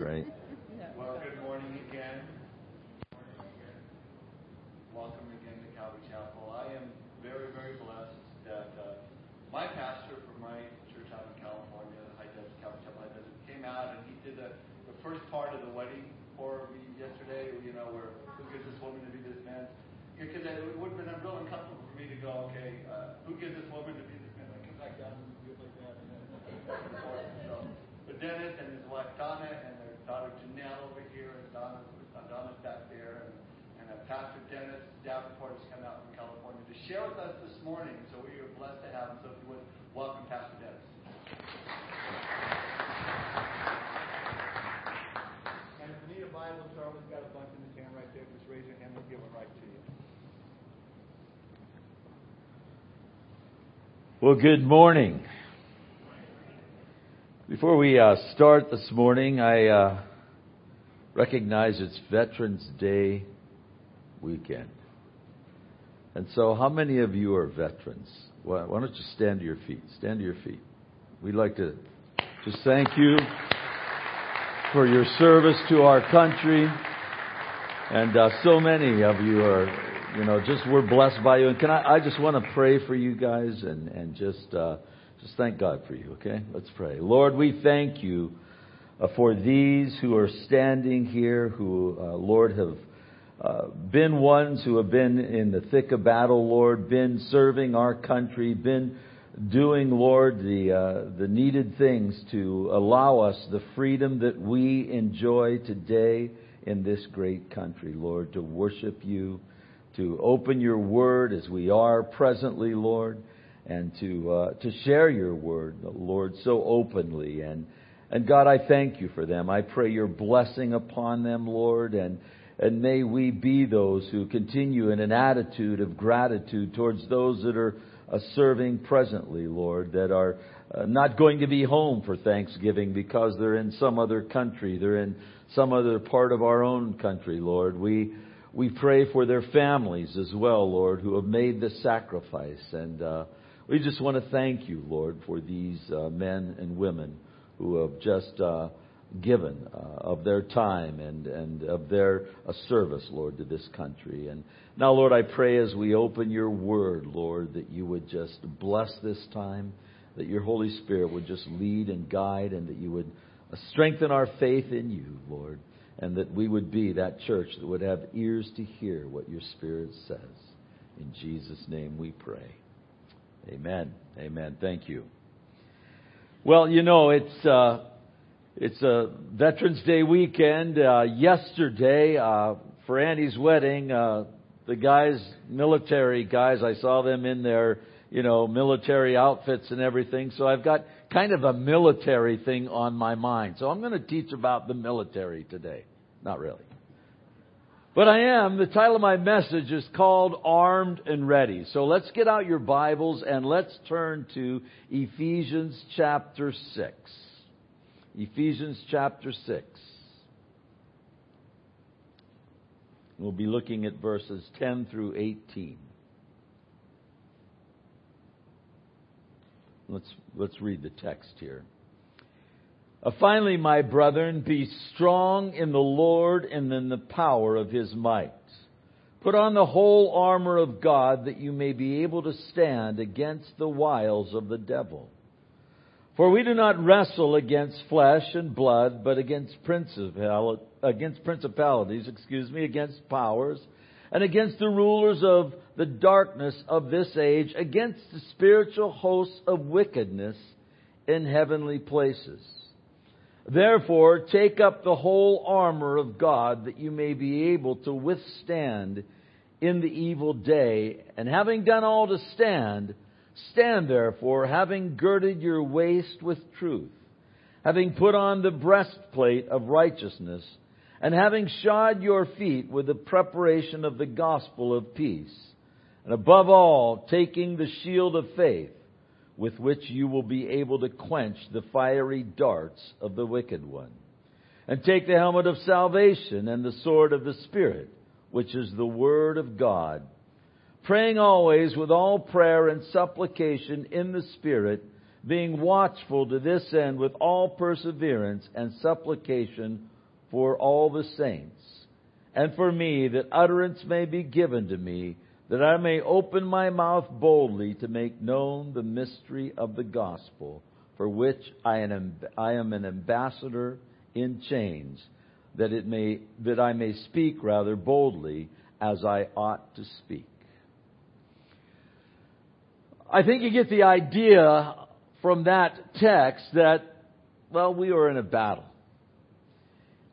great. Well, good morning again. Welcome again to Calvary Chapel. I am very, very blessed that uh, my pastor from my church out in California, High Desert Calvary Chapel High Desert, came out and he did the, the first part of the wedding for me yesterday. You know, where who gives this woman to be this man? Because it would have been a real uncomfortable for me to go, okay, uh, who gives this woman to be this man? I come back down and do it like that. And then, so, but Dennis and his wife Donna and daughter Janelle over here, and Donna, Donna's back there, and, and Pastor Dennis Davenport has come out from California to share with us this morning. So we are blessed to have him. So if you would, welcome Pastor Dennis. And if you need a Bible, Charlie's got a bunch in his hand right there. Just raise your hand, we'll give it right to you. Well, good morning. Before we uh, start this morning, I uh, recognize it's Veterans Day weekend. And so, how many of you are veterans? Why, don't you stand to your feet? Stand to your feet. We'd like to just thank you for your service to our country. And uh, so many of you are, you know, just we're blessed by you. And can I, I just want to pray for you guys and, and just, uh, just thank God for you, okay? Let's pray. Lord, we thank you for these who are standing here, who, uh, Lord, have uh, been ones who have been in the thick of battle, Lord, been serving our country, been doing, Lord, the, uh, the needed things to allow us the freedom that we enjoy today in this great country, Lord, to worship you, to open your word as we are presently, Lord, and to, uh, to share your word, Lord, so openly. And, and God, I thank you for them. I pray your blessing upon them, Lord, and, and may we be those who continue in an attitude of gratitude towards those that are uh, serving presently, Lord, that are uh, not going to be home for Thanksgiving because they're in some other country. They're in some other part of our own country, Lord. We, we pray for their families as well, Lord, who have made the sacrifice. And uh, we just want to thank you, Lord, for these uh, men and women who have just uh, given uh, of their time and, and of their uh, service, Lord, to this country. And now, Lord, I pray as we open your word, Lord, that you would just bless this time, that your Holy Spirit would just lead and guide, and that you would strengthen our faith in you, Lord, and that we would be that church that would have ears to hear what your Spirit says. In Jesus' name we pray. Amen. Amen. Thank you. Well, you know, it's, uh, it's a Veterans Day weekend. Uh, yesterday, uh, for Annie's wedding, uh, the guys, military guys, I saw them in their, you know, military outfits and everything. So I've got kind of a military thing on my mind. So I'm going to teach about the military today. Not really. But I am. The title of my message is called Armed and Ready. So let's get out your Bibles and let's turn to Ephesians chapter 6. Ephesians chapter 6. We'll be looking at verses 10 through 18. Let's, let's read the text here. Uh, finally, my brethren, be strong in the Lord and in the power of his might. Put on the whole armor of God that you may be able to stand against the wiles of the devil. For we do not wrestle against flesh and blood, but against, against principalities, excuse me, against powers, and against the rulers of the darkness of this age, against the spiritual hosts of wickedness in heavenly places. Therefore, take up the whole armor of God that you may be able to withstand in the evil day, and having done all to stand, stand therefore, having girded your waist with truth, having put on the breastplate of righteousness, and having shod your feet with the preparation of the gospel of peace, and above all, taking the shield of faith, with which you will be able to quench the fiery darts of the wicked one. And take the helmet of salvation and the sword of the Spirit, which is the Word of God, praying always with all prayer and supplication in the Spirit, being watchful to this end with all perseverance and supplication for all the saints, and for me, that utterance may be given to me, that I may open my mouth boldly to make known the mystery of the gospel, for which I am, I am an ambassador in chains, that it may, that I may speak rather boldly as I ought to speak. I think you get the idea from that text that, well, we are in a battle.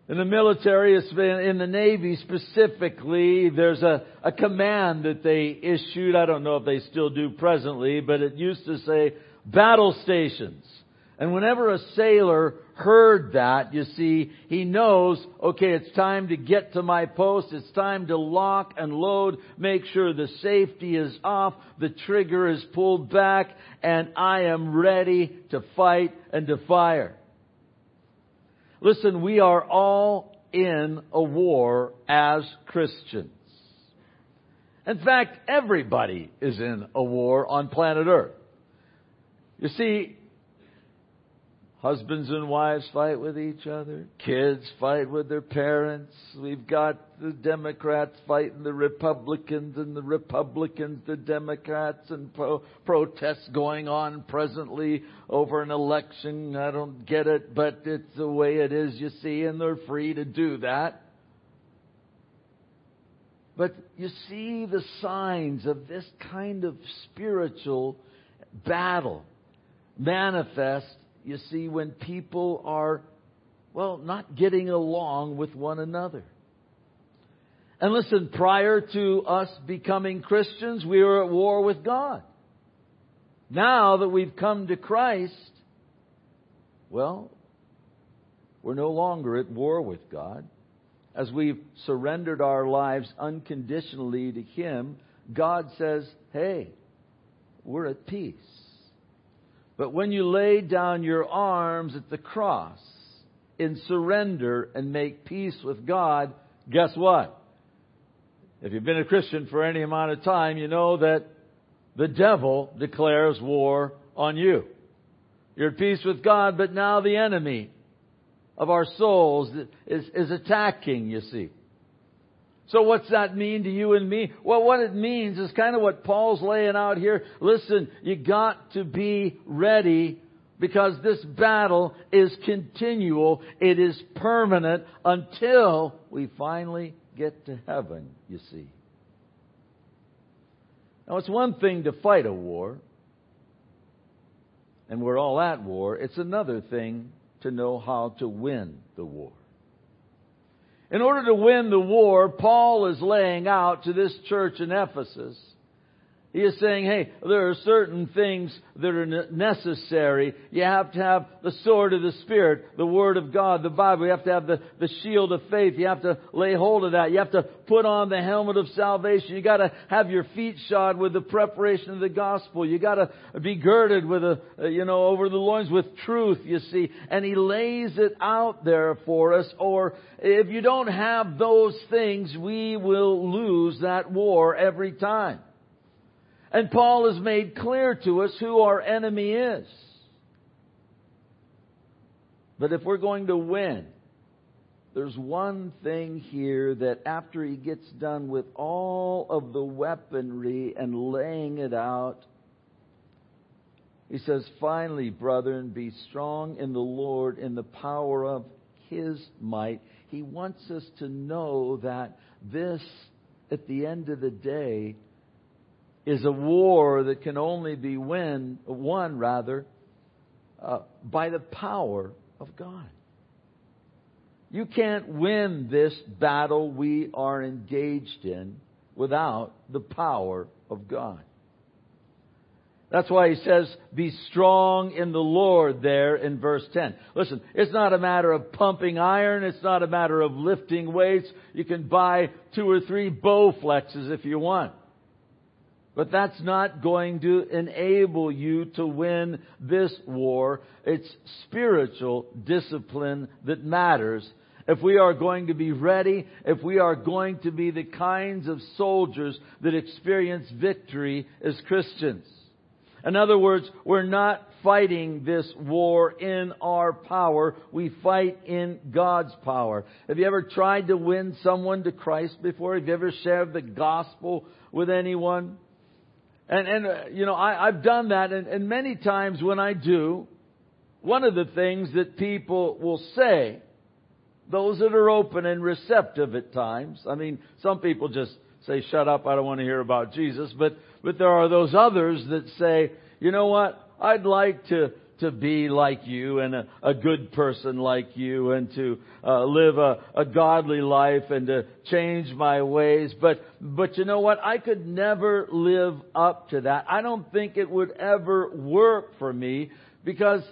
In the military, in the Navy specifically, there's a, a command that they issued. I don't know if they still do presently, but it used to say battle stations. And whenever a sailor heard that, you see, he knows, okay, it's time to get to my post. It's time to lock and load, make sure the safety is off, the trigger is pulled back, and I am ready to fight and to fire. Listen, we are all in a war as Christians. In fact, everybody is in a war on planet Earth. You see, Husbands and wives fight with each other. Kids fight with their parents. We've got the Democrats fighting the Republicans and the Republicans the Democrats and pro- protests going on presently over an election. I don't get it, but it's the way it is, you see, and they're free to do that. But you see the signs of this kind of spiritual battle manifest you see, when people are, well, not getting along with one another. And listen, prior to us becoming Christians, we were at war with God. Now that we've come to Christ, well, we're no longer at war with God. As we've surrendered our lives unconditionally to Him, God says, hey, we're at peace. But when you lay down your arms at the cross in surrender and make peace with God, guess what? If you've been a Christian for any amount of time, you know that the devil declares war on you. You're at peace with God, but now the enemy of our souls is, is attacking, you see. So what's that mean to you and me? Well, what it means is kind of what Paul's laying out here. Listen, you got to be ready because this battle is continual. It is permanent until we finally get to heaven, you see. Now it's one thing to fight a war, and we're all at war. It's another thing to know how to win the war. In order to win the war, Paul is laying out to this church in Ephesus he is saying, hey, there are certain things that are necessary. You have to have the sword of the Spirit, the Word of God, the Bible. You have to have the, the shield of faith. You have to lay hold of that. You have to put on the helmet of salvation. You gotta have your feet shod with the preparation of the gospel. You gotta be girded with a, you know, over the loins with truth, you see. And he lays it out there for us. Or if you don't have those things, we will lose that war every time. And Paul has made clear to us who our enemy is. But if we're going to win, there's one thing here that after he gets done with all of the weaponry and laying it out, he says, finally, brethren, be strong in the Lord in the power of his might. He wants us to know that this, at the end of the day, is a war that can only be win, won rather uh, by the power of God. You can't win this battle we are engaged in without the power of God. That's why he says, be strong in the Lord there in verse 10. Listen, it's not a matter of pumping iron. It's not a matter of lifting weights. You can buy two or three bow flexes if you want. But that's not going to enable you to win this war. It's spiritual discipline that matters. If we are going to be ready, if we are going to be the kinds of soldiers that experience victory as Christians. In other words, we're not fighting this war in our power. We fight in God's power. Have you ever tried to win someone to Christ before? Have you ever shared the gospel with anyone? And, and uh, you know, I, I've done that, and, and many times when I do, one of the things that people will say, those that are open and receptive at times, I mean, some people just say, shut up, I don't want to hear about Jesus, but, but there are those others that say, you know what, I'd like to, to be like you and a, a good person like you and to uh, live a, a godly life and to change my ways. But, but you know what? I could never live up to that. I don't think it would ever work for me because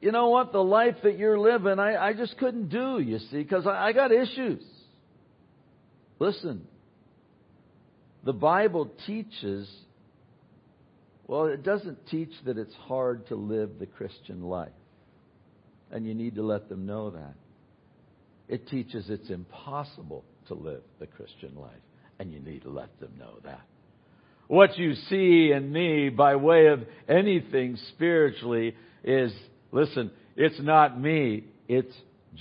you know what? The life that you're living, I, I just couldn't do, you see, because I, I got issues. Listen, the Bible teaches well, it doesn't teach that it's hard to live the Christian life. And you need to let them know that. It teaches it's impossible to live the Christian life. And you need to let them know that. What you see in me by way of anything spiritually is, listen, it's not me, it's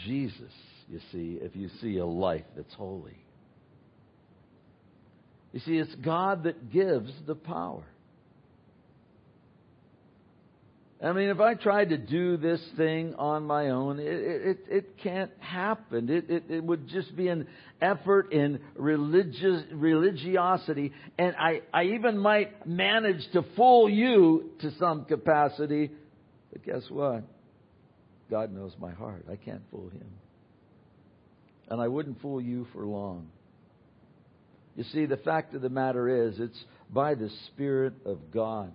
Jesus, you see, if you see a life that's holy. You see, it's God that gives the power. I mean, if I tried to do this thing on my own, it, it, it can't happen. It, it, it would just be an effort in religious, religiosity. And I, I even might manage to fool you to some capacity. But guess what? God knows my heart. I can't fool him. And I wouldn't fool you for long. You see, the fact of the matter is, it's by the Spirit of God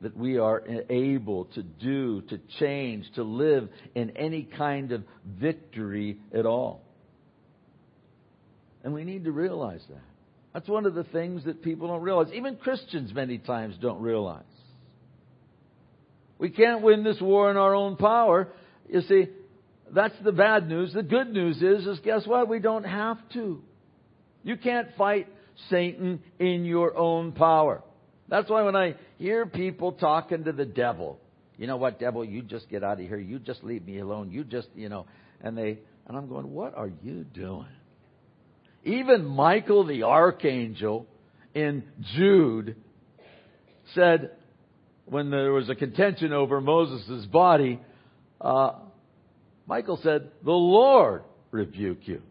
that we are able to do, to change, to live in any kind of victory at all. And we need to realize that. That's one of the things that people don't realize. Even Christians many times don't realize. We can't win this war in our own power. You see, that's the bad news. The good news is, is guess what? We don't have to. You can't fight Satan in your own power. That's why when I hear people talking to the devil, you know what, devil, you just get out of here. You just leave me alone. You just, you know, and they, and I'm going, what are you doing? Even Michael the archangel in Jude said, when there was a contention over Moses' body, uh, Michael said, the Lord rebuke you.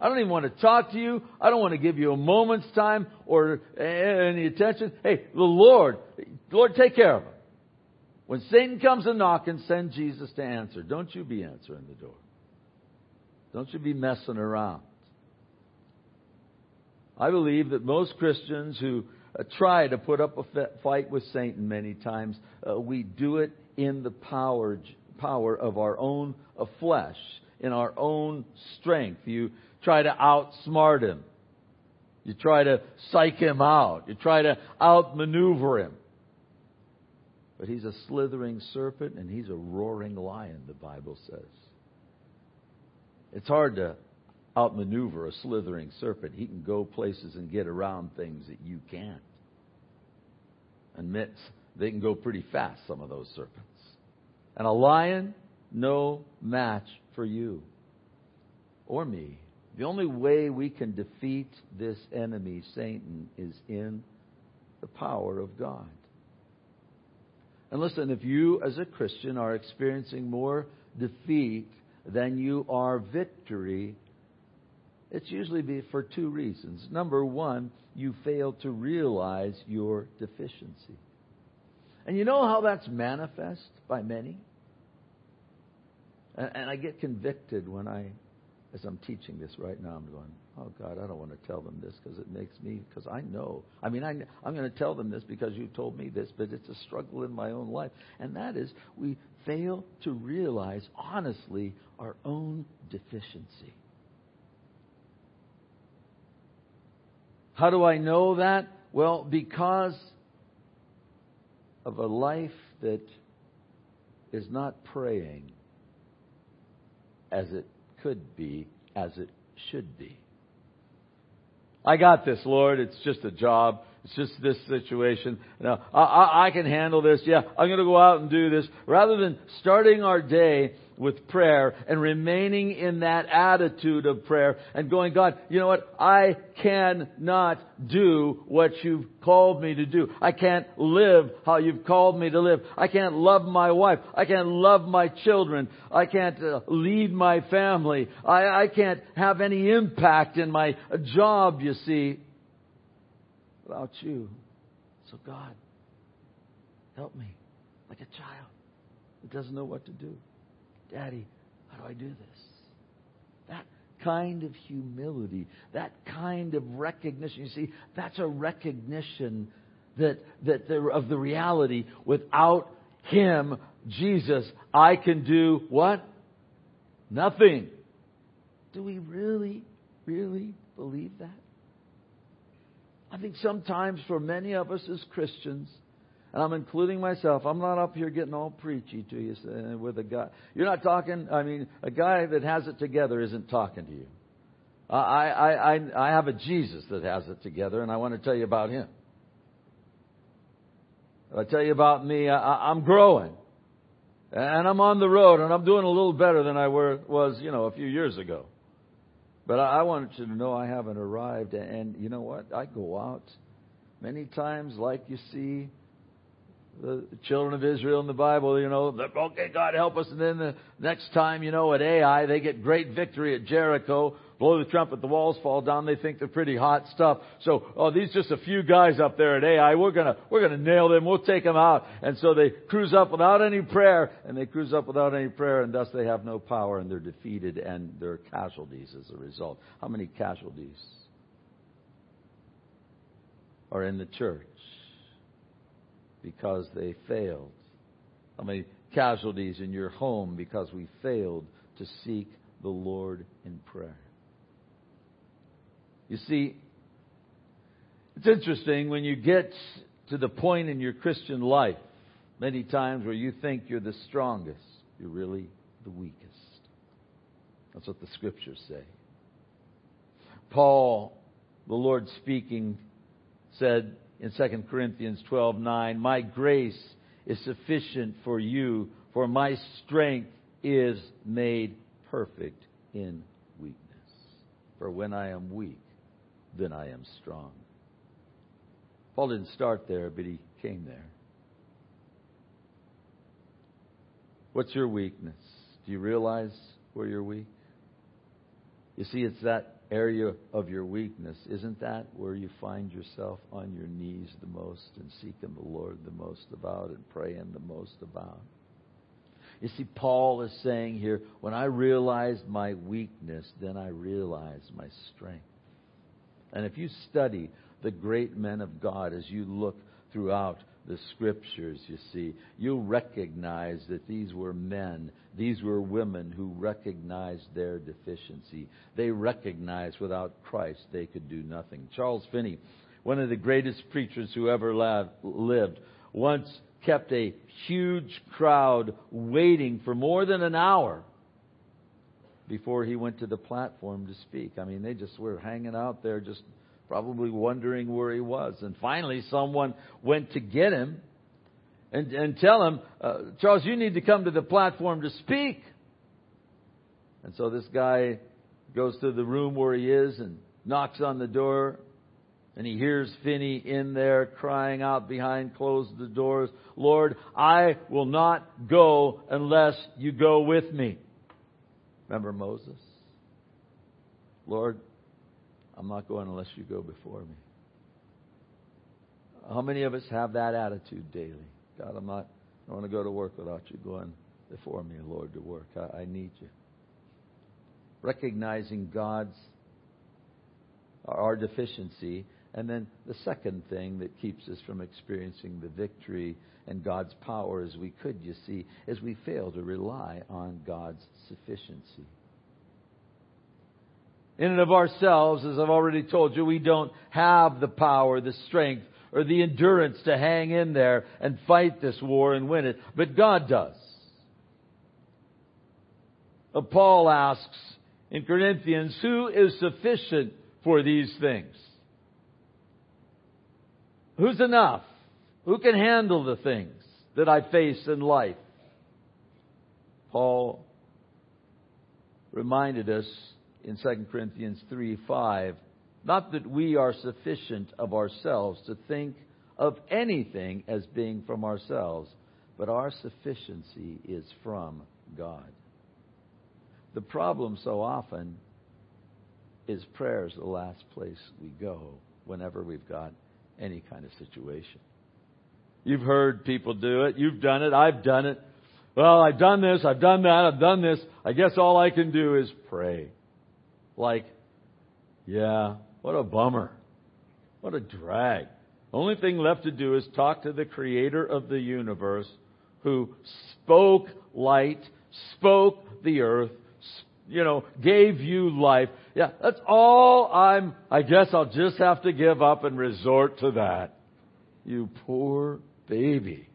I don't even want to talk to you. I don't want to give you a moment's time or any attention. Hey, the Lord, Lord, take care of him. When Satan comes a knocking, send Jesus to answer. Don't you be answering the door. Don't you be messing around. I believe that most Christians who uh, try to put up a fight with Satan many times, uh, we do it in the power, power of our own uh, flesh, in our own strength. You try to outsmart him. You try to psych him out. You try to outmaneuver him. But he's a slithering serpent and he's a roaring lion, the Bible says. It's hard to outmaneuver a slithering serpent. He can go places and get around things that you can't. Admits they can go pretty fast, some of those serpents. And a lion, no match for you or me. The only way we can defeat this enemy, Satan, is in the power of God. And listen, if you as a Christian are experiencing more defeat than you are victory, it's usually for two reasons. Number one, you fail to realize your deficiency. And you know how that's manifest by many? And I get convicted when I as I'm teaching this right now, I'm going, oh God, I don't want to tell them this because it makes me, because I know. I mean, I, I'm going to tell them this because you told me this, but it's a struggle in my own life. And that is, we fail to realize honestly our own deficiency. How do I know that? Well, because of a life that is not praying as it could be as it should be. I got this, Lord. It's just a job. it's just this situation. Now, I, I, I can handle this. Yeah, I'm going to go out and do this. Rather than starting our day with prayer and remaining in that attitude of prayer and going, God, you know what? I cannot do what you've called me to do. I can't live how you've called me to live. I can't love my wife. I can't love my children. I can't uh, lead my family. I, I can't have any impact in my job, you see, without you. So God, help me like a child that doesn't know what to do. Daddy, how do I do this? That kind of humility, that kind of recognition. You see, that's a recognition that, that of the reality without Him, Jesus, I can do what? Nothing. Do we really, really believe that? I think sometimes for many of us as Christians, and I'm including myself. I'm not up here getting all preachy to you uh, with a guy. You're not talking, I mean, a guy that has it together isn't talking to you. I, I, I, I have a Jesus that has it together, and I want to tell you about him. I tell you about me, I, I'm growing. And I'm on the road, and I'm doing a little better than I were, was, you know, a few years ago. But I, I you to know I haven't arrived. And you know what? I go out many times, like you see the children of Israel in the Bible, you know, okay, God help us. And then the next time, you know, at Ai, they get great victory at Jericho, blow the trumpet, the walls fall down, they think they're pretty hot stuff. So, oh, these just a few guys up there at Ai, we're gonna, we're gonna nail them, we'll take them out. And so they cruise up without any prayer, and they cruise up without any prayer, and thus they have no power, and they're defeated, and they're casualties as a result. How many casualties are in the church? Because they failed? How many casualties in your home because we failed to seek the Lord in prayer? You see, it's interesting when you get to the point in your Christian life, many times where you think you're the strongest, you're really the weakest. That's what the scriptures say. Paul, the Lord speaking, said, in 2 Corinthians 12:9, "My grace is sufficient for you, for my strength is made perfect in weakness. For when I am weak, then I am strong." Paul didn't start there, but he came there. What's your weakness? Do you realize where you're weak? You see, it's that area of your weakness, isn't that where you find yourself on your knees the most and seeking the Lord the most about and praying the most about? You see, Paul is saying here, when I realized my weakness, then I realized my strength. And if you study the great men of God as you look throughout the scriptures, you see, you'll recognize that these were men, these were women who recognized their deficiency. They recognized without Christ they could do nothing. Charles Finney, one of the greatest preachers who ever lived, once kept a huge crowd waiting for more than an hour before he went to the platform to speak. I mean, they just were hanging out there just probably wondering where he was. And finally, someone went to get him and, and tell him, uh, Charles, you need to come to the platform to speak. And so this guy goes to the room where he is and knocks on the door. And he hears Finney in there crying out behind closed doors, Lord, I will not go unless you go with me. Remember Moses? Lord, I'm not going unless you go before me. How many of us have that attitude daily? God, I'm not, I don't want to go to work without you going before me, Lord, to work. I, I need you. Recognizing God's, our deficiency. And then the second thing that keeps us from experiencing the victory and God's power as we could, you see, is we fail to rely on God's sufficiency in and of ourselves, as I've already told you, we don't have the power, the strength, or the endurance to hang in there and fight this war and win it. But God does. Paul asks in Corinthians, who is sufficient for these things? Who's enough? Who can handle the things that I face in life? Paul reminded us in 2 Corinthians 3 5, not that we are sufficient of ourselves to think of anything as being from ourselves, but our sufficiency is from God. The problem so often is prayer is the last place we go whenever we've got any kind of situation. You've heard people do it. You've done it. I've done it. Well, I've done this. I've done that. I've done this. I guess all I can do is pray. Like, yeah, what a bummer. What a drag. Only thing left to do is talk to the creator of the universe who spoke light, spoke the earth, you know, gave you life. Yeah, that's all I'm, I guess I'll just have to give up and resort to that. You poor baby.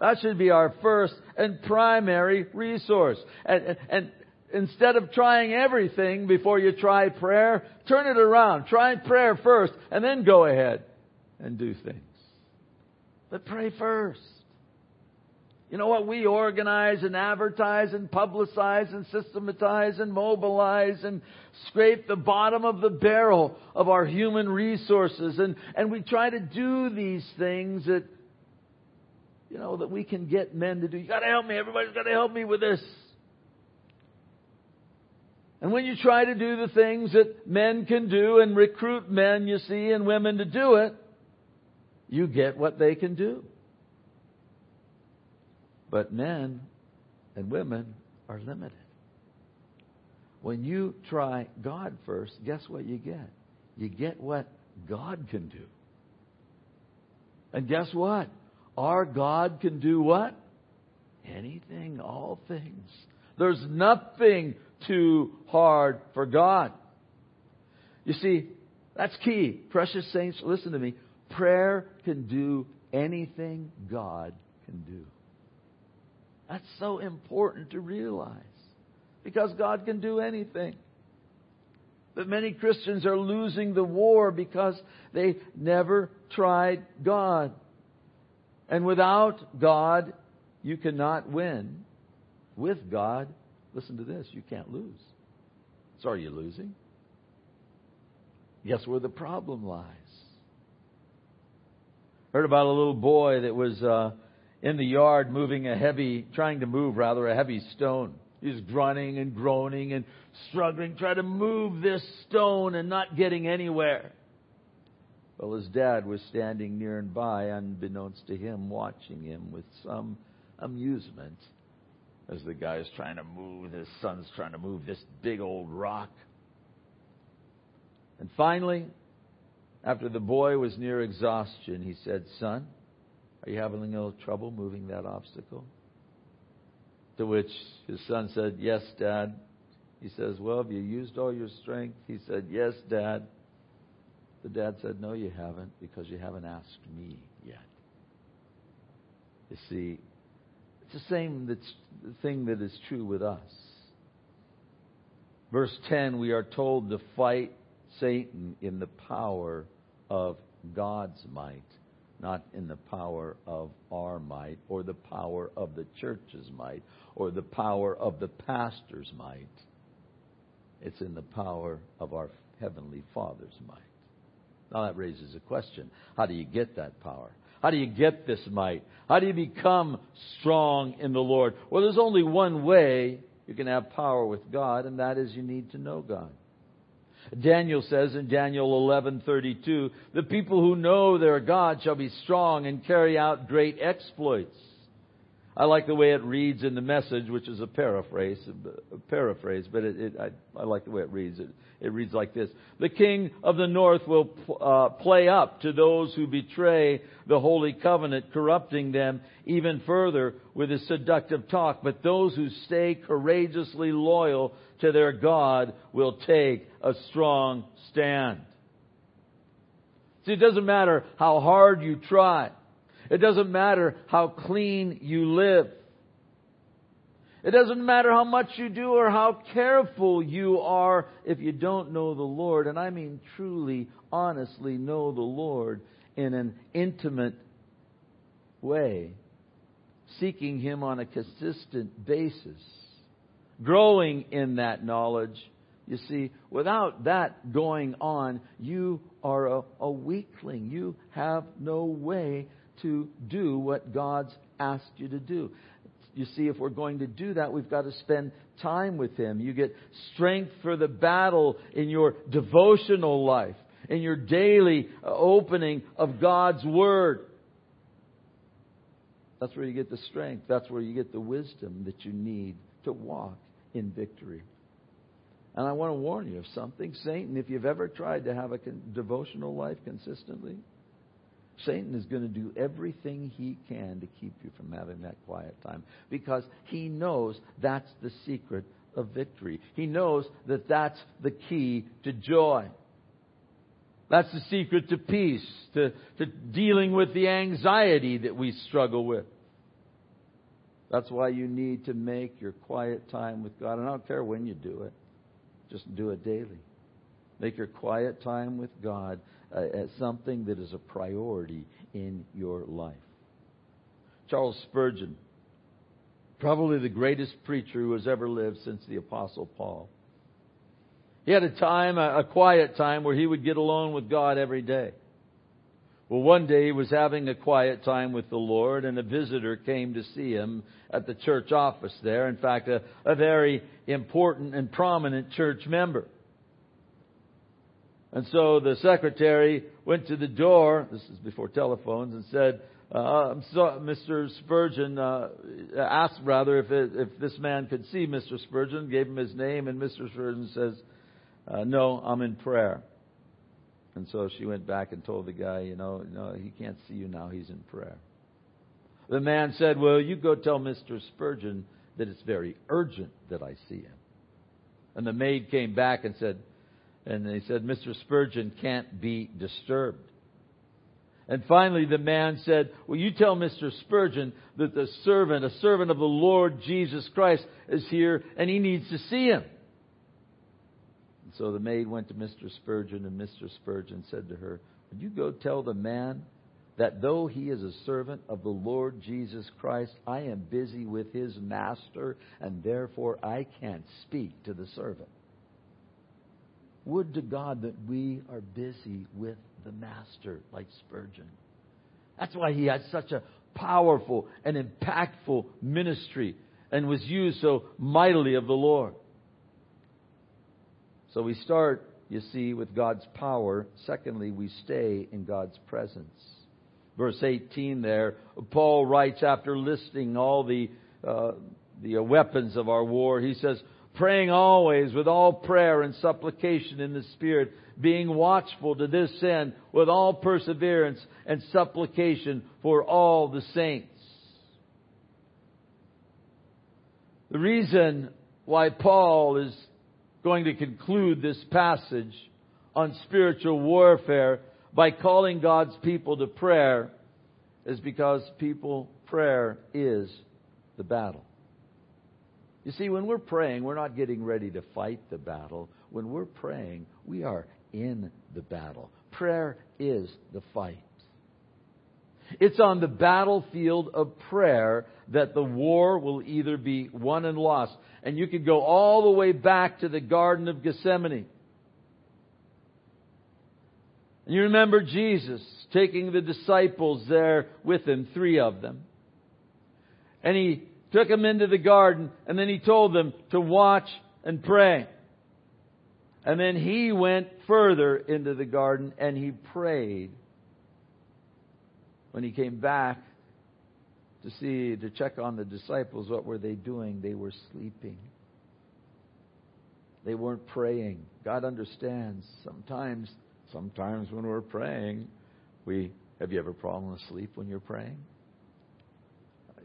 That should be our first and primary resource. And, and, and, instead of trying everything before you try prayer, turn it around. Try prayer first and then go ahead and do things. But pray first. You know what? We organize and advertise and publicize and systematize and mobilize and scrape the bottom of the barrel of our human resources. And, and we try to do these things that, you know, that we can get men to do. You gotta help me. Everybody's gotta help me with this. And when you try to do the things that men can do and recruit men, you see, and women to do it, you get what they can do. But men and women are limited. When you try God first, guess what you get? You get what God can do. And guess what? Our God can do what? Anything, all things. There's nothing too hard for God. You see, that's key. Precious saints, listen to me. Prayer can do anything God can do. That's so important to realize. Because God can do anything. But many Christians are losing the war because they never tried God. And without God, you cannot win. With God, listen to this, you can't lose. So are you losing? Guess where the problem lies? Heard about a little boy that was uh, in the yard moving a heavy, trying to move rather, a heavy stone. He's grunting and groaning and struggling, trying to move this stone and not getting anywhere. Well, his dad was standing near and by, unbeknownst to him, watching him with some amusement as the guy is trying to move, his son's trying to move this big old rock. And finally, after the boy was near exhaustion, he said, Son, are you having a little trouble moving that obstacle? To which his son said, Yes, Dad. He says, Well, have you used all your strength? He said, Yes, Dad. The dad said, No, you haven't, because you haven't asked me yet. You see, it's the same that's, the thing that is true with us. Verse 10, we are told to fight Satan in the power of God's might not in the power of our might or the power of the church's might or the power of the pastor's might. It's in the power of our Heavenly Father's might. Now that raises a question. How do you get that power? How do you get this might? How do you become strong in the Lord? Well, there's only one way you can have power with God, and that is you need to know God. Daniel says in Daniel 11:32, "The people who know their God shall be strong and carry out great exploits." I like the way it reads in the message, which is a paraphrase, a paraphrase, but it, it, I, I, like the way it reads. It, it reads like this: The king of the north will uh, play up to those who betray the holy covenant, corrupting them even further with his seductive talk. But those who stay courageously loyal to their God will take a strong stand. See, it doesn't matter how hard you try. It doesn't matter how clean you live. It doesn't matter how much you do or how careful you are if you don't know the Lord. And I mean truly, honestly know the Lord in an intimate way, seeking Him on a consistent basis, growing in that knowledge. You see, without that going on, you are a, a weakling. You have no way to do what God's asked you to do. You see, if we're going to do that, we've got to spend time with Him. You get strength for the battle in your devotional life, in your daily uh, opening of God's Word. That's where you get the strength. That's where you get the wisdom that you need to walk in victory. And I want to warn you of something. Satan, if you've ever tried to have a devotional life consistently, Satan is going to do everything he can to keep you from having that quiet time because he knows that's the secret of victory. He knows that that's the key to joy. That's the secret to peace, to, to dealing with the anxiety that we struggle with. That's why you need to make your quiet time with God. And I don't care when you do it, just do it daily. Make your quiet time with God uh, as something that is a priority in your life. Charles Spurgeon, probably the greatest preacher who has ever lived since the Apostle Paul. He had a time, a, quiet time, where he would get alone with God every day. Well, one day he was having a quiet time with the Lord, and a visitor came to see him at the church office there. In fact, a, a very important and prominent church member. And so the secretary went to the door, this is before telephones, and said, uh, Mr. Spurgeon uh, asked rather if, it, if this man could see Mr. Spurgeon, gave him his name, and Mr. Spurgeon says, uh, "No, I'm in prayer." And so she went back and told the guy, "You know, no, he can't see you now. He's in prayer." The man said, "Well, you go tell Mr. Spurgeon that it's very urgent that I see him." And the maid came back and said, and they said, Mr. Spurgeon can't be disturbed. And finally, the man said, Well, you tell Mr. Spurgeon that the servant, a servant of the Lord Jesus Christ, is here and he needs to see him. And so the maid went to Mr. Spurgeon, and Mr. Spurgeon said to her, Would you go tell the man that though he is a servant of the Lord Jesus Christ, I am busy with his master, and therefore I can't speak to the servant? Would to God that we are busy with the Master like Spurgeon. That's why he had such a powerful and impactful ministry and was used so mightily of the Lord. So we start, you see, with God's power. Secondly, we stay in God's presence. Verse 18 there, Paul writes after listing all the, uh, the weapons of our war, he says, praying always with all prayer and supplication in the Spirit, being watchful to this end with all perseverance and supplication for all the saints. The reason why Paul is going to conclude this passage on spiritual warfare by calling God's people to prayer is because people prayer is the battle. You see, when we're praying, we're not getting ready to fight the battle. When we're praying, we are in the battle. Prayer is the fight. It's on the battlefield of prayer that the war will either be won and lost. And you could go all the way back to the Garden of Gethsemane. And you remember Jesus taking the disciples there with him, three of them. And he took them into the garden, and then he told them to watch and pray. And then he went further into the garden and he prayed. When he came back to see, to check on the disciples, what were they doing? They were sleeping. They weren't praying. God understands. Sometimes, sometimes when we're praying, we, have you ever fallen asleep when you're praying?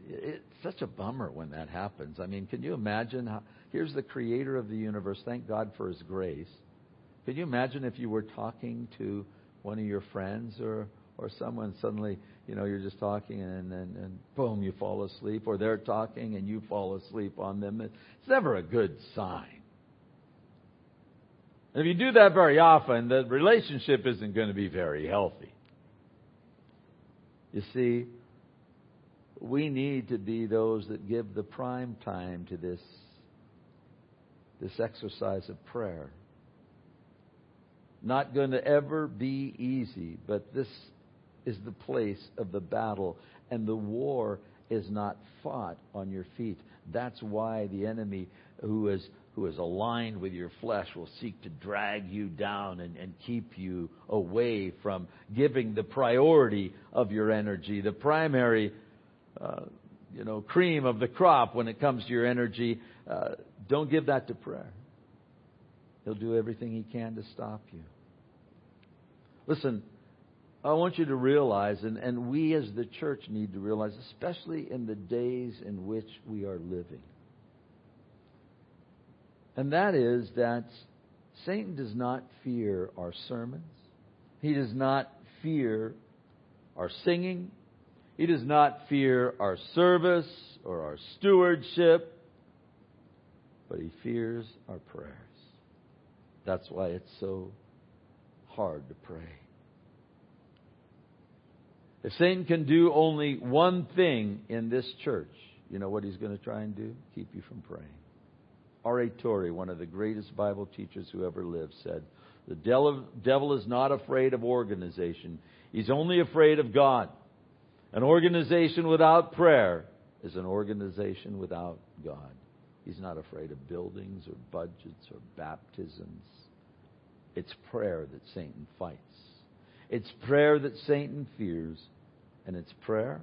It's such a bummer when that happens. I mean, can you imagine how? Here's the creator of the universe. Thank God for his grace. Can you imagine if you were talking to one of your friends or or someone suddenly, you know, you're just talking and, and, and boom, you fall asleep, or they're talking and you fall asleep on them. It's never a good sign. And if you do that very often, the relationship isn't going to be very healthy. You see, we need to be those that give the prime time to this, this exercise of prayer. Not going to ever be easy, but this is the place of the battle, and the war is not fought on your feet. That's why the enemy who is who is aligned with your flesh will seek to drag you down and, and keep you away from giving the priority of your energy, the primary, you know, cream of the crop when it comes to your energy. Uh, don't give that to prayer. He'll do everything he can to stop you. Listen, I want you to realize, and, and we as the church need to realize, especially in the days in which we are living and that is that Satan does not fear our sermons. He does not fear our singing. He does not fear our service or our stewardship. But he fears our prayers. That's why it's so hard to pray. If Satan can do only one thing in this church, you know what he's going to try and do? Keep you from praying. R.A. Torrey, one of the greatest Bible teachers who ever lived, said, The devil is not afraid of organization, he's only afraid of God. An organization without prayer is an organization without God. He's not afraid of buildings or budgets or baptisms. It's prayer that Satan fights. It's prayer that Satan fears, and it's prayer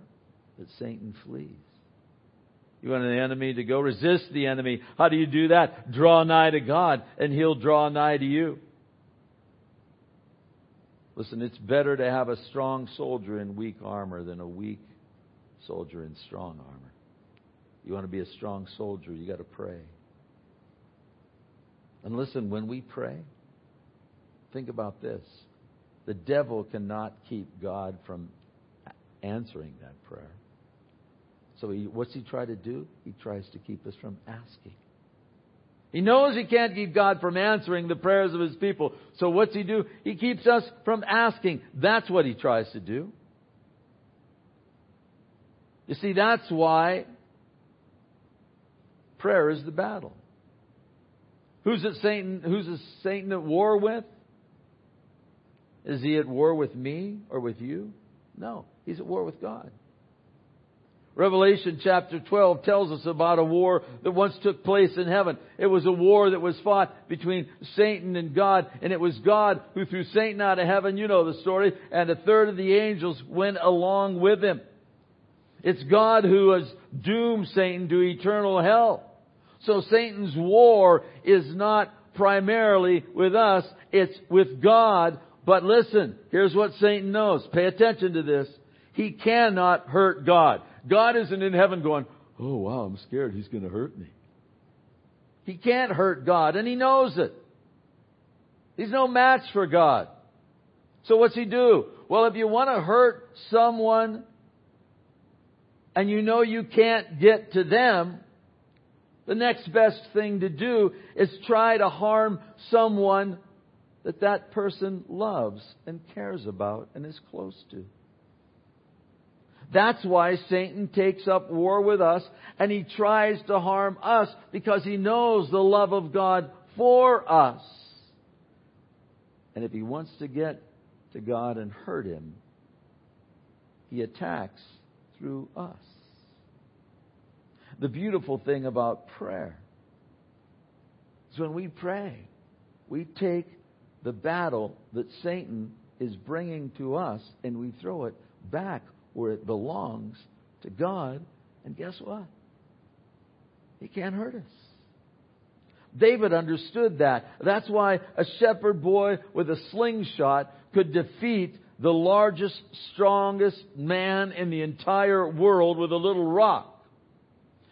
that Satan flees. You want the enemy to go? Resist the enemy. How do you do that? Draw nigh to God, and He'll draw nigh to you. Listen, it's better to have a strong soldier in weak armor than a weak soldier in strong armor. You want to be a strong soldier, you got to pray. And listen, when we pray, think about this. The devil cannot keep God from answering that prayer. So he, what's he try to do? He tries to keep us from asking. He knows he can't keep God from answering the prayers of his people. So what's he do? He keeps us from asking. That's what he tries to do. You see, that's why prayer is the battle. Who's it Satan who's it Satan at war with? Is he at war with me or with you? No. He's at war with God. Revelation chapter 12 tells us about a war that once took place in heaven. It was a war that was fought between Satan and God, and it was God who threw Satan out of heaven. You know the story. And a third of the angels went along with him. It's God who has doomed Satan to eternal hell. So Satan's war is not primarily with us, it's with God. But listen, here's what Satan knows. Pay attention to this. He cannot hurt God. God isn't in heaven going, oh wow, I'm scared he's going to hurt me. He can't hurt God, and he knows it. He's no match for God. So what's he do? Well, if you want to hurt someone and you know you can't get to them, the next best thing to do is try to harm someone that that person loves and cares about and is close to. That's why Satan takes up war with us and he tries to harm us because he knows the love of God for us. And if he wants to get to God and hurt him, he attacks through us. The beautiful thing about prayer is when we pray, we take the battle that Satan is bringing to us and we throw it back where it belongs to God. And guess what? He can't hurt us. David understood that. That's why a shepherd boy with a slingshot could defeat the largest, strongest man in the entire world with a little rock.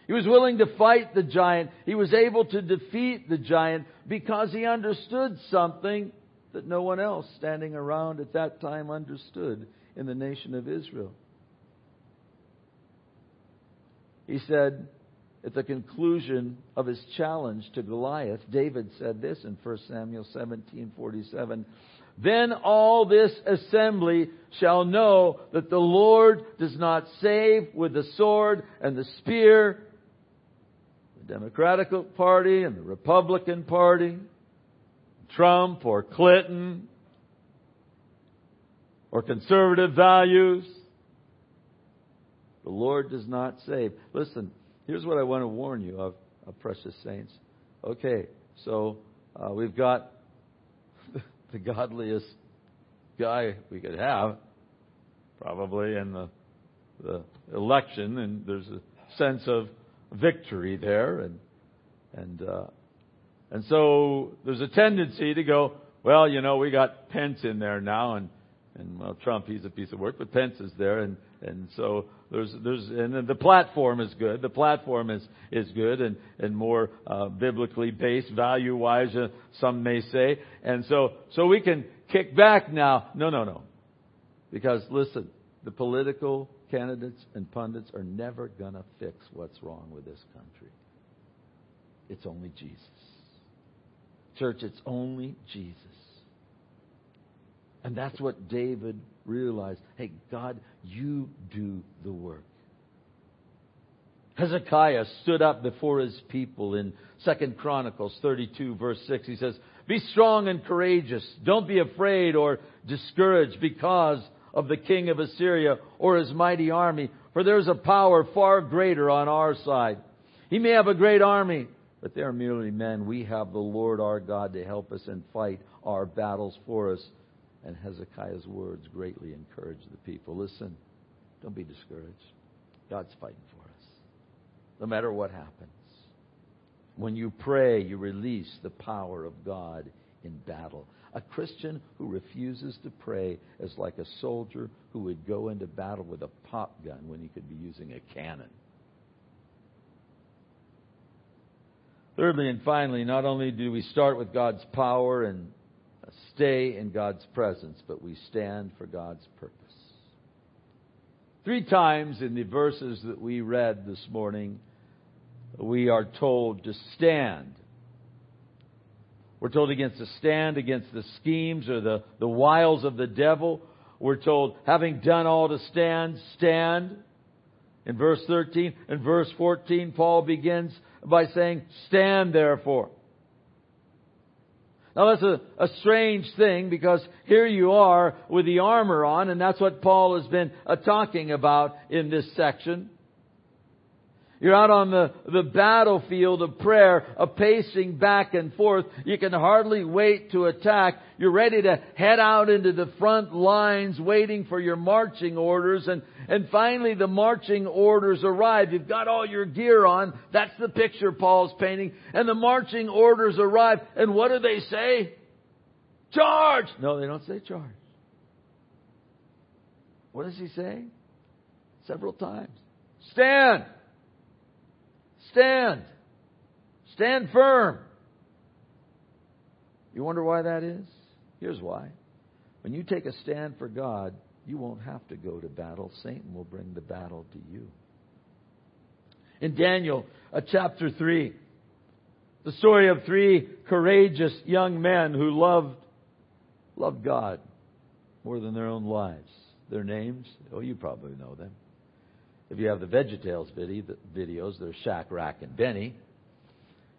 He was willing to fight the giant. He was able to defeat the giant because he understood something that no one else standing around at that time understood. in the nation of Israel. He said, at the conclusion of his challenge to Goliath, David said this in 1 Samuel 17:47, "Then all this assembly shall know that the Lord does not save with the sword and the spear, the Democratic Party and the Republican Party, Trump or Clinton, or conservative values. The Lord does not save. Listen, here's what I want to warn you of, of precious saints. Okay, so uh, we've got the godliest guy we could have, probably in the, the election, and there's a sense of victory there, and and uh, and so there's a tendency to go, well, you know, we got Pence in there now, and and well, Trump, he's a piece of work, but Pence is there, and and so there's there's and the platform is good. The platform is is good and and more uh, biblically based, value wise, uh, some may say, and so so we can kick back now. No, no, no, because listen, the political candidates and pundits are never gonna fix what's wrong with this country. It's only Jesus. Church, it's only Jesus. And that's what David realized. Hey, God, you do the work. Hezekiah stood up before his people in 2 Chronicles 32 verse 6. He says, Be strong and courageous. Don't be afraid or discouraged because of the king of Assyria or his mighty army, for there's a power far greater on our side. He may have a great army, but they are merely men. We have the Lord our God to help us and fight our battles for us. And Hezekiah's words greatly encouraged the people. Listen, don't be discouraged. God's fighting for us. No matter what happens. When you pray, you release the power of God in battle. A Christian who refuses to pray is like a soldier who would go into battle with a pop gun when he could be using a cannon. Thirdly and finally, not only do we start with God's power and stay in God's presence, but we stand for God's purpose. Three times in the verses that we read this morning, we are told to stand. We're told against to stand against the schemes or the, the wiles of the devil. We're told, having done all to stand, stand. In verse 13 and verse 14, Paul begins by saying, stand therefore. Now that's a, a strange thing because here you are with the armor on and that's what Paul has been uh, talking about in this section. You're out on the, the battlefield of prayer, a pacing back and forth. You can hardly wait to attack. You're ready to head out into the front lines waiting for your marching orders and, and finally the marching orders arrive. You've got all your gear on. That's the picture Paul's painting. And the marching orders arrive. And what do they say? Charge! No, they don't say charge. What does he say? Several times. Stand! Stand. Stand firm. You wonder why that is? Here's why. When you take a stand for God, you won't have to go to battle. Satan will bring the battle to you. In Daniel uh, chapter 3, the story of three courageous young men who loved, loved God more than their own lives. Their names, oh, you probably know them. If you have the VeggieTales videos, they're Shack, Rack and Benny.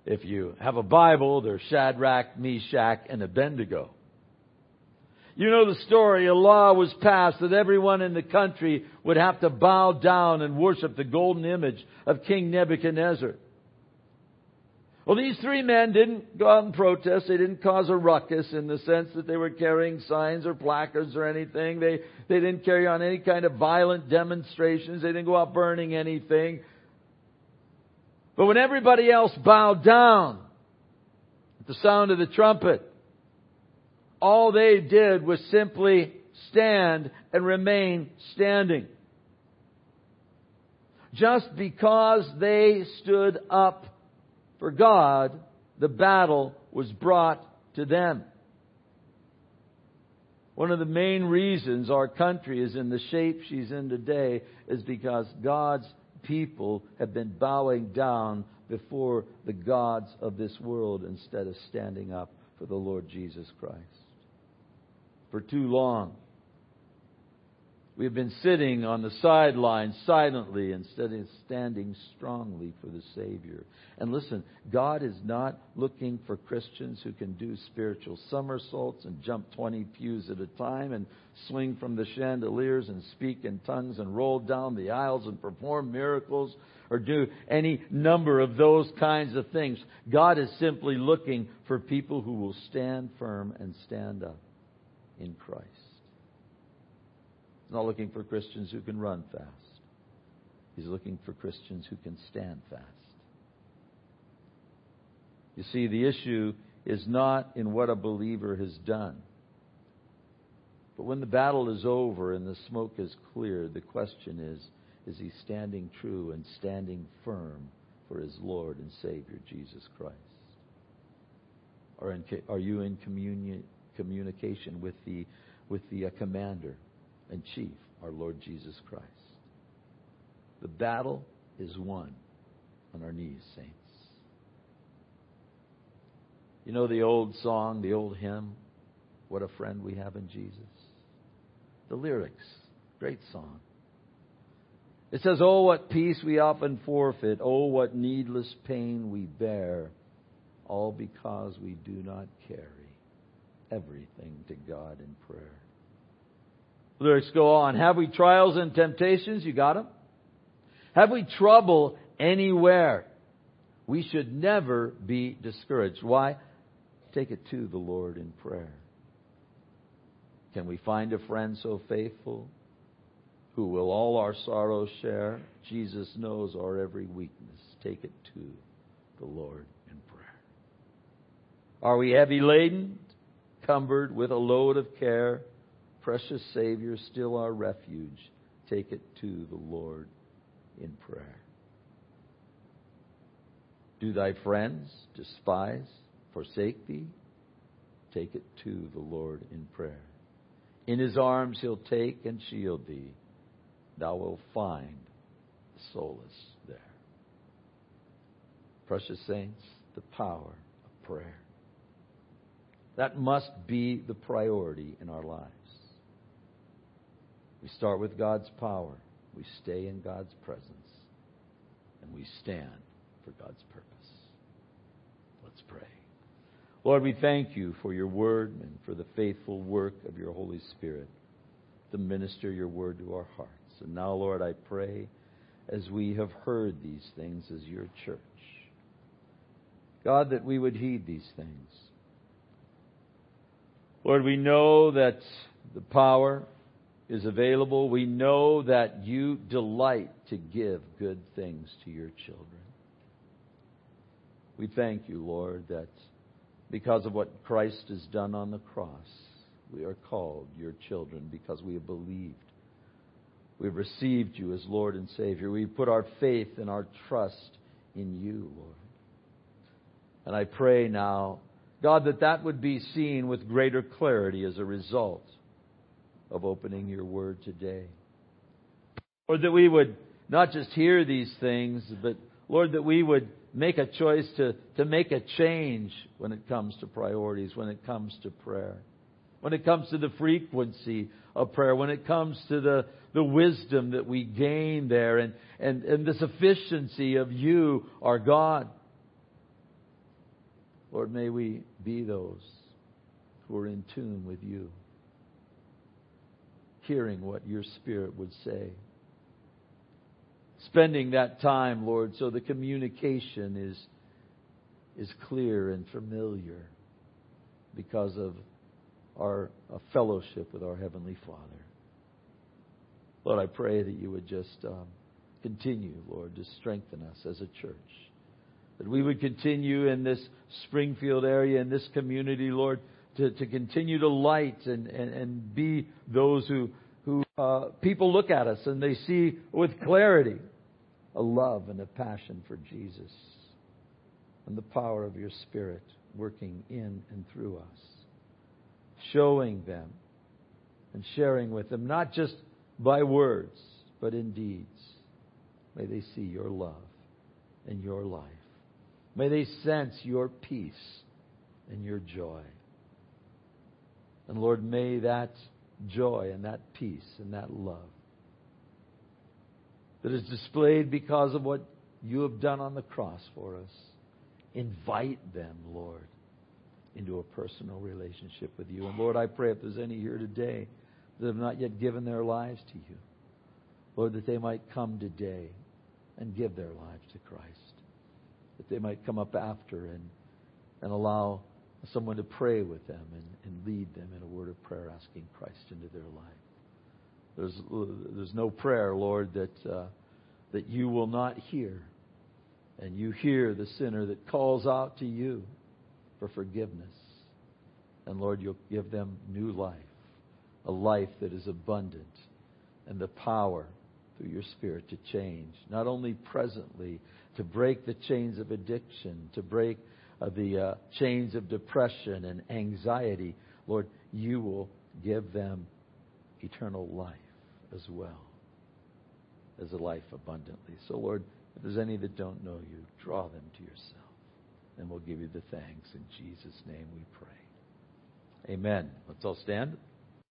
If you have a Bible, they're Shadrach, Meshach, and Abednego. You know the story. A law was passed that everyone in the country would have to bow down and worship the golden image of King Nebuchadnezzar. Well, these three men didn't go out and protest. They didn't cause a ruckus in the sense that they were carrying signs or placards or anything. They, they didn't carry on any kind of violent demonstrations. They didn't go out burning anything. But when everybody else bowed down at the sound of the trumpet, all they did was simply stand and remain standing. Just because they stood up for God, the battle was brought to them. One of the main reasons our country is in the shape she's in today is because God's people have been bowing down before the gods of this world instead of standing up for the Lord Jesus Christ. For too long, we have been sitting on the sidelines silently instead of standing strongly for the Savior. And listen, God is not looking for Christians who can do spiritual somersaults and jump 20 pews at a time and swing from the chandeliers and speak in tongues and roll down the aisles and perform miracles or do any number of those kinds of things. God is simply looking for people who will stand firm and stand up in Christ. Not looking for Christians who can run fast. He's looking for Christians who can stand fast. You see, the issue is not in what a believer has done. But when the battle is over and the smoke is cleared, the question is is he standing true and standing firm for his Lord and Savior, Jesus Christ? Or in, are you in communion, communication with the, with the uh, commander and chief, our Lord Jesus Christ? The battle is won on our knees, saints. You know the old song, the old hymn, What a Friend We Have in Jesus? The lyrics, great song. It says, Oh, what peace we often forfeit. Oh, what needless pain we bear. All because we do not carry everything to God in prayer. Lyrics go on. Have we trials and temptations? You got them? Have we trouble anywhere? We should never be discouraged. Why? Take it to the Lord in prayer. Can we find a friend so faithful who will all our sorrows share? Jesus knows our every weakness. Take it to the Lord in prayer. Are we heavy laden, cumbered with a load of care? Precious Savior, still our refuge. Take it to the Lord in prayer. Do thy friends despise, forsake thee? Take it to the Lord in prayer. In his arms he'll take and shield thee. Thou wilt find solace there. Precious saints, the power of prayer. That must be the priority in our lives. We start with God's power. We stay in God's presence. And we stand for God's purpose. Let's pray. Lord, we thank you for your word and for the faithful work of your Holy Spirit to minister your word to our hearts. And now, Lord, I pray as we have heard these things as your church, God, that we would heed these things. Lord, we know that the power is available. We know that you delight to give good things to your children. We thank you, Lord, that because of what Christ has done on the cross, we are called your children because we have believed. We've received you as Lord and Savior. We put our faith and our trust in you, Lord. And I pray now, God, that that would be seen with greater clarity as a result of opening your word today. Or that we would not just hear these things, but Lord, that we would make a choice to, to make a change when it comes to priorities, when it comes to prayer, when it comes to the frequency of prayer, when it comes to the, the wisdom that we gain there and, and, and the sufficiency of you, our God. Lord, may we be those who are in tune with you hearing what your Spirit would say. Spending that time, Lord, so the communication is, is clear and familiar because of our fellowship with our Heavenly Father. Lord, I pray that you would just um, continue, Lord, to strengthen us as a church. That we would continue in this Springfield area, in this community, Lord, to, to continue to light and, and, and be those who, who uh, people look at us and they see with clarity a love and a passion for Jesus and the power of your Spirit working in and through us, showing them and sharing with them, not just by words, but in deeds. May they see your love and your life. May they sense your peace and your joy. And Lord, may that joy and that peace and that love that is displayed because of what you have done on the cross for us, invite them, Lord, into a personal relationship with you. And Lord, I pray if there's any here today that have not yet given their lives to you, Lord, that they might come today and give their lives to Christ. That they might come up after and, and allow someone to pray with them and, and lead them in a word of prayer, asking Christ into their life. There's, there's no prayer, Lord, that, uh, that you will not hear. And you hear the sinner that calls out to you for forgiveness. And Lord, you'll give them new life, a life that is abundant, and the power through your Spirit to change, not only presently, to break the chains of addiction, to break the uh, chains of depression and anxiety. Lord, you will give them eternal life as well as a life abundantly. So, Lord, if there's any that don't know you, draw them to yourself. And we'll give you the thanks. In Jesus' name we pray. Amen. Let's all stand.